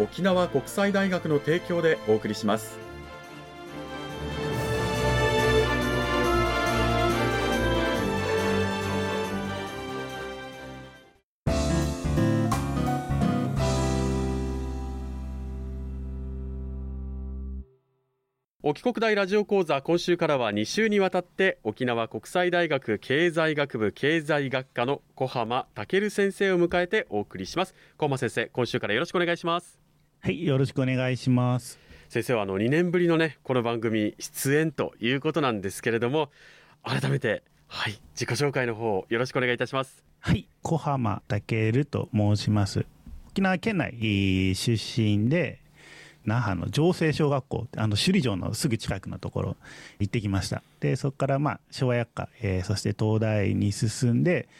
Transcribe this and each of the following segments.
沖縄国際大学の提供でお送りします。沖国大ラジオ講座今週からは2週にわたって沖縄国際大学経済学部経済学科の小浜健先生を迎えてお送りします。小浜先生今週からよろしくお願いします。はいよろしくお願いします。先生はあの2年ぶりのねこの番組出演ということなんですけれども改めてはい自己紹介の方よろしくお願いいたします。はい小浜健と申します。沖縄県内出身で那覇の城西小学校あの首里城のすぐ近くのところ行ってきました。でそこからまあ昭和薬科、えー、そして東大に進んで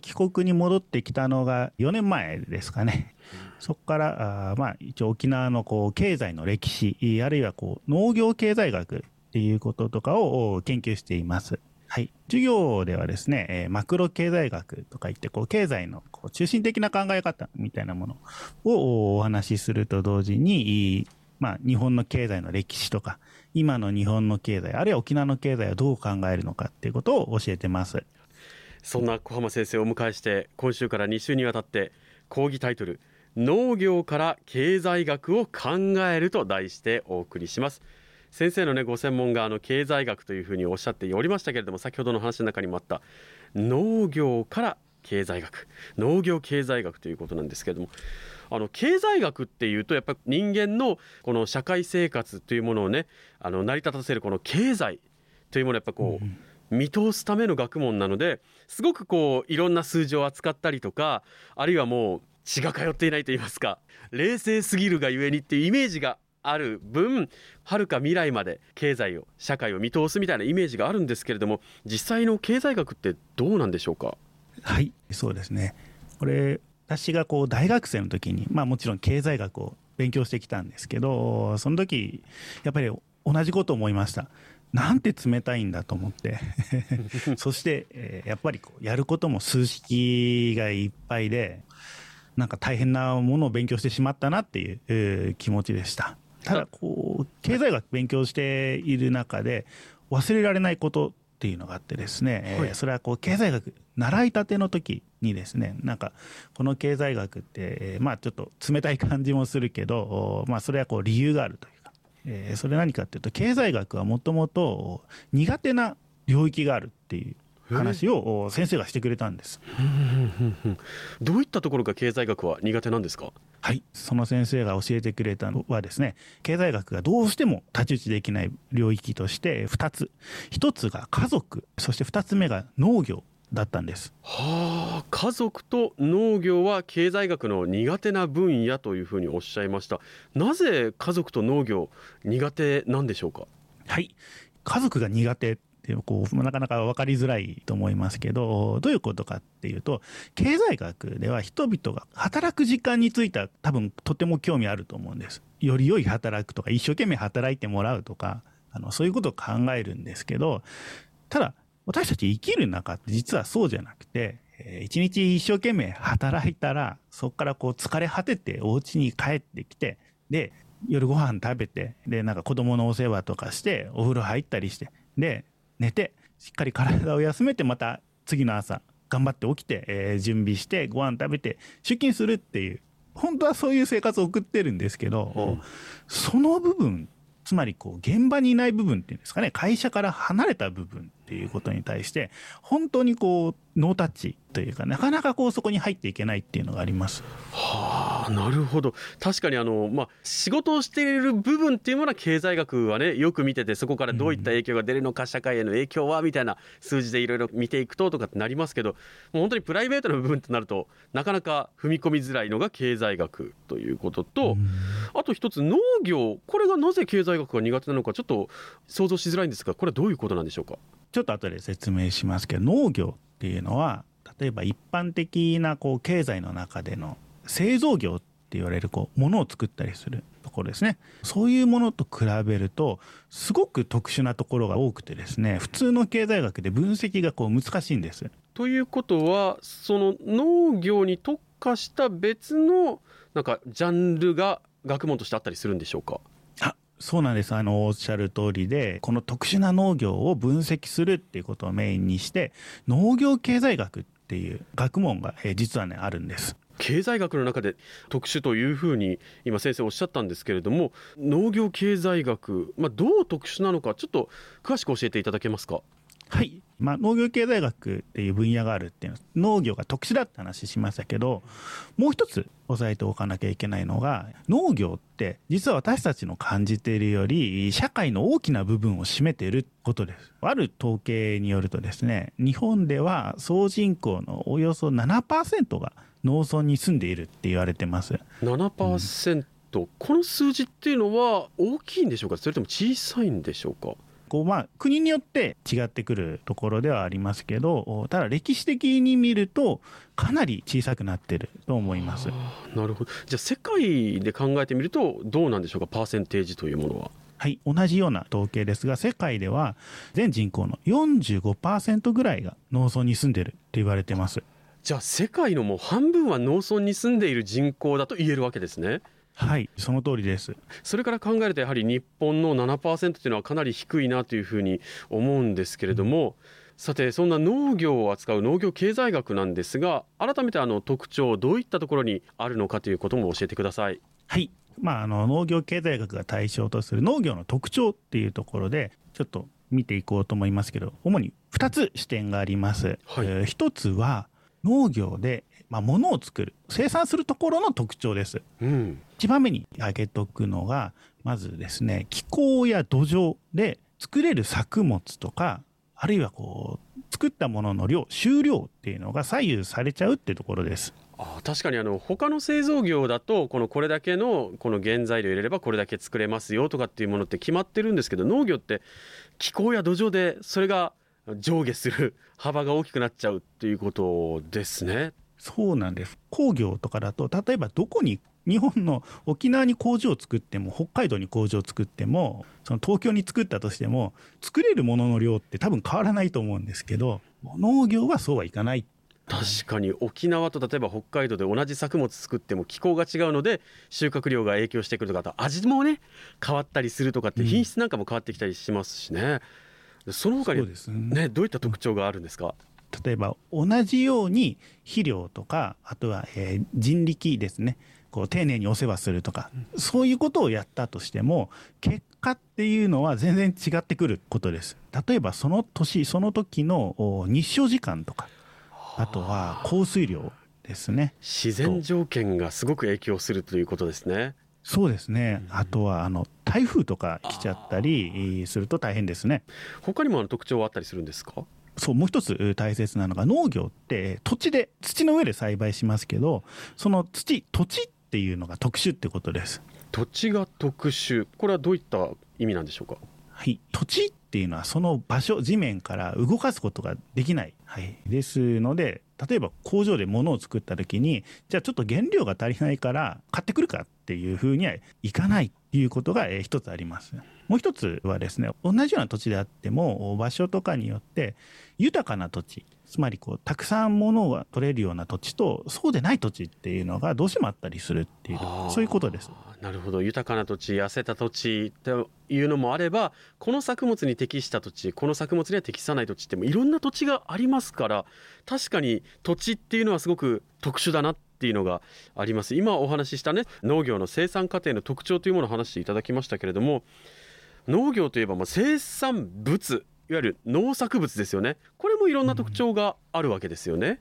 帰国に戻ってきたのが4年前ですかね。そこからあまあ一応沖縄のこう経済の歴史あるいはこう農業経済学っていうこととかを研究しています。はい。授業ではですね、えー、マクロ経済学とか言って、こう、経済のこう中心的な考え方みたいなものをお話しすると同時に、まあ、日本の経済の歴史とか、今の日本の経済、あるいは沖縄の経済をどう考えるのかっていうことを教えてます。そんな小浜先生をお迎えして、今週から2週にわたって、講義タイトル、農業から経済学を考えると題してお送りします。先生のねご専門があの経済学というふうにおっしゃっておりましたけれども先ほどの話の中にもあった農業から経済学農業経済学ということなんですけれどもあの経済学っていうとやっぱり人間のこの社会生活というものをねあの成り立たせるこの経済というものをやっぱこう、見通すための学問なのですごくこういろんな数字を扱ったりとかあるいはもう血が通っていないと言いますか。冷静すぎるがゆえにっていうイメージがある分はるか未来まで経済を社会を見通すみたいなイメージがあるんですけれども実際の経済学ってどうなんでしょうか？はいそうですね。これ私がこう大学生の時にまあもちろん経済学を勉強してきたんですけどその時やっぱり同じこと思いました。なんて冷たいんだと思って。そして、えー、やっぱりこうやることも数式がいっぱいでなんか大変なものを勉強してしまったなっていう、えー、気持ちでした。ただこう経済学勉強している中で忘れられないことっていうのがあってですね、はい、えー、それはこう経済学習いたての時にですねなんかこの経済学って、えー、まあちょっと冷たい感じもするけどまあそれはこう理由があるというか、えー、それ何かっていうと経済学はもともと苦手な領域があるっていう話を先生がしてくれたんです。どういったところが経済学は苦手なんですか？はい。その先生が教えてくれたのはですね経済学がどうしても太刀打ちできない領域として2つ。1つが家族。そして2つ目が農業だったんです。はあ家族と農業は経済学の苦手な分野というふうにおっしゃいました。なぜ家族と農業苦手なんでしょうか？はい。家族が苦手ってこうなかなか分かりづらいと思いますけどどういうことかっていうと経済学では人々が働く時間については多分とても興味あると思うんです。より良い働くとか一生懸命働いてもらうとかあのそういうことを考えるんですけどただ私たち生きる中って実はそうじゃなくて一日一生懸命働いたらそこからこう疲れ果ててお家に帰ってきてで夜ご飯食べてでなんか子供のお世話とかしてお風呂入ったりしてで寝てしっかり体を休めてまた次の朝頑張って起きて、えー、準備してご飯食べて出勤するっていう本当はそういう生活を送ってるんですけど、うん、その部分っつまりこう現場にいない部分っていうんですかね会社から離れた部分っていうことに対して本当にこうノータッチというかなかなかこうそこに入っていけないっていうのがあります。はあなるほど。確かにあの、まあ、仕事をしている部分っていうものは経済学はねよく見ててそこからどういった影響が出るのか、うん、社会への影響はみたいな数字でいろいろ見ていくととかってなりますけどもう本当にプライベートな部分となるとなかなか踏み込みづらいのが経済学ということと、うん、あと一つ農業。これがなぜ経済学が苦手なのかちょっと想像しづらいんですがこれはどういうことなんでしょうか？ちょっと後で説明しますけど農業っていうのは例えば一般的なこう経済の中での製造業って言われるこうものを作ったりするところですねそういうものと比べるとすごく特殊なところが多くてですね普通の経済学で分析がこう難しいんです。ということはその農業に特化した別のなんかジャンルが学問としてあったりするんでしょうか？そうなんです。あの、おっしゃる通りで、この特殊な農業を分析するっていうことをメインにして、農業経済学っていう学問が、え実はね、あるんです。経済学の中で特殊というふうに今先生おっしゃったんですけれども農業経済学、まあ、どう特殊なのかちょっと詳しく教えていただけますか？はい、まあ、農業経済学っていう分野があるっていうのは農業が特殊だって話しましたけどもう一つ押さえておかなきゃいけないのが農業って実は私たちの感じているより社会の大きな部分を占めていることです。ある統計によるとですね日本では総人口のおよそ7%が農村に住んでいるって言われてます。7%、うん、この数字っていうのは大きいんでしょうか？それとも小さいんでしょうか？こうまあ国によって違ってくるところではありますけどただ歴史的に見るとかなり小さくなってると思います。なるほど。じゃあ世界で考えてみるとどうなんでしょうか？パーセンテージというものは。はい、同じような統計ですが世界では全人口の45%ぐらいが農村に住んでると言われてます。じゃあ世界のもう半分は農村に住んでいる人口だと言えるわけですねはいその通りです。それから考えるとやはり日本の7%というのはかなり低いなというふうに思うんですけれども、うん、さてそんな農業を扱う農業経済学なんですが改めてあの特徴どういったところにあるのかということも教えてください。はいまあ、あの農業経済学が対象とする農業の特徴っていうところでちょっと見ていこうと思いますけど主に2つ視点があります、はい、えー、1つは農業でまあ、物を作る生産するところの特徴です、うん、一番目に挙げとくのがまずですね気候や土壌で作れる作物とかあるいはこう作ったものの量収量っていうのが左右されちゃうっていうところです。あ確かにあの他の製造業だとこのこれだけのこの原材料入れればこれだけ作れますよとかっていうものって決まってるんですけど農業って気候や土壌でそれが上下する幅が大きくなっちゃうっていうことですね。そうなんです。工業とかだと例えばどこに日本の沖縄に工場を作っても北海道に工場を作ってもその東京に作ったとしても作れるものの量って多分変わらないと思うんですけど農業はそうはいかない。確かに沖縄と例えば北海道で同じ作物作っても気候が違うので収穫量が影響してくるとか味もね変わったりするとかって品質なんかも変わってきたりしますしね、うん、その他にねどういった特徴があるんですか、例えば同じように肥料とかあとは、えー、人力ですね。こう丁寧にお世話するとか、そういうことをやったとしても結果っていうのは全然違ってくることです。例えばその年その時の日照時間とかあとは降水量ですね。自然条件がすごく影響するということですね。そうですね、あとはあの台風とか来ちゃったりすると大変ですね。他にもあの特徴はあったりするんですか？そうもう一つ大切なのが農業って土地で土の上で栽培しますけどその土土地っていうのが特殊ってことです。土地が特殊。これはどういった意味なんでしょうか？はい。土地っていうのはその場所地面から動かすことができない、はい、ですので例えば工場で物を作った時にじゃあちょっと原料が足りないから買ってくるかっていうふうにはいかないいうことが一つあります。もう一つはですね同じような土地であっても場所とかによって豊かな土地つまりこうたくさん物が取れるような土地とそうでない土地っていうのがどうしてもあったりするっていうそういうことです。なるほど豊かな土地痩せた土地というのもあればこの作物に適した土地この作物には適さない土地ってもいろんな土地がありますから確かに土地っていうのはすごく特殊だなってていうのがあります今お話ししたね農業の生産過程の特徴というものを話していただきましたけれども農業といえばま生産物いわゆる農作物ですよねこれもいろんな特徴があるわけですよね、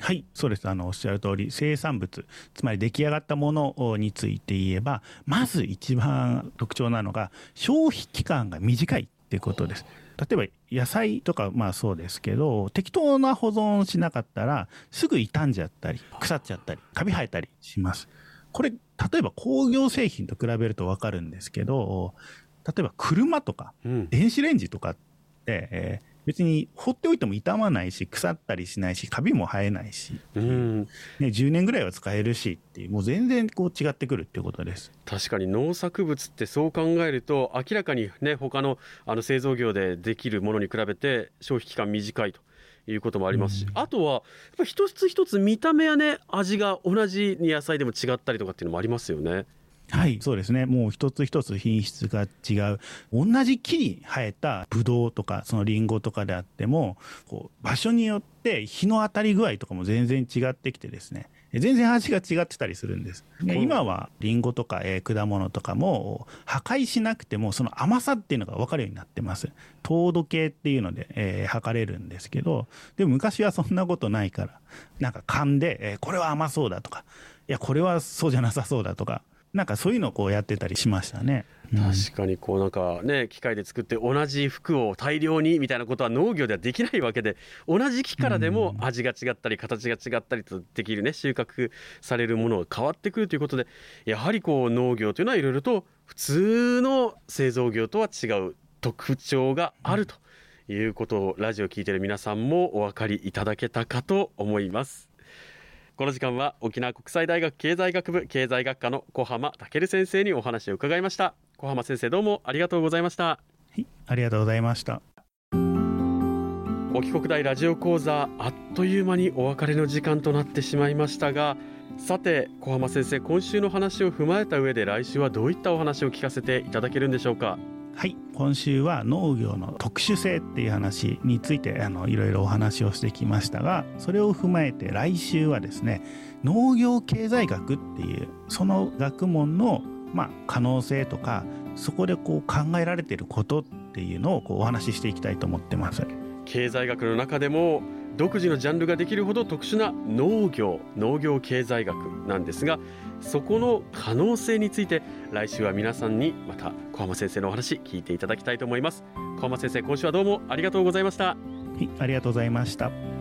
はい、そうです。あの、おっしゃる通り、生産物、つまり出来上がったものについて言えば、まず一番特徴なのが、消費期間が短いっていうことです。例えば野菜とかまあそうですけど適当な保存しなかったらすぐ傷んじゃったり腐っちゃったりカビ生えたりします。これ例えば工業製品と比べると分かるんですけど例えば車とかうん。電子レンジとかって、えー別に放っておいても傷まないし腐ったりしないしカビも生えないし、うん、ね、10年ぐらいは使えるしっていうもう全然こう違ってくるっていうことです。確かに農作物ってそう考えると明らかにね他のあの製造業でできるものに比べて消費期間短いということもありますし、うんあとはやっぱ一つ一つ見た目やね味が同じ野菜でも違ったりとかっていうのもありますよね。はい、そうですね。もう一つ一つ品質が違う。同じ木に生えたブドウとか、そのリンゴとかであっても、こう場所によって日の当たり具合とかも全然違ってきてですね。全然味が違ってたりするんです。でうん今はリンゴとか、えー果物とかも破壊しなくてもその甘さっていうのが分かるようになってます。糖度計っていうので、えー測れるんですけど、でも昔はそんなことないから、なんか勘で、えーこれは甘そうだとか、いやこれはそうじゃなさそうだとか、なんかそういうのをこうやってたりしましたね。うん確かにこうなんかね機械で作って同じ服を大量にみたいなことは農業ではできないわけで同じ木からでも味が違ったり形が違ったりとできるね収穫されるものが変わってくるということでやはりこう農業というのはいろいろと普通の製造業とは違う特徴があるということをラジオを聞いている皆さんもお分かりいただけたかと思います。この時間は沖縄国際大学経済学部経済学科の小浜健先生にお話を伺いました。小浜先生どうもありがとうございました。はい、ありがとうございました。沖国大ラジオ講座あっという間にお別れの時間となってしまいましたがさて小浜先生今週の話を踏まえた上で来週はどういったお話を聞かせていただけるんでしょうか？はい、今週は農業の特殊性っていう話についてあのいろいろお話をしてきましたがそれを踏まえて来週はですね農業経済学っていうその学問の、まあ、可能性とかそこでこう考えられてることっていうのをこうお話ししていきたいと思ってます。経済学の中でも独自のジャンルができるほど特殊な農業農業経済学なんですがそこの可能性について来週は皆さんにまた小浜先生のお話聞いていただきたいと思います小浜先生今週はどうもありがとうございましたはい、ありがとうございました。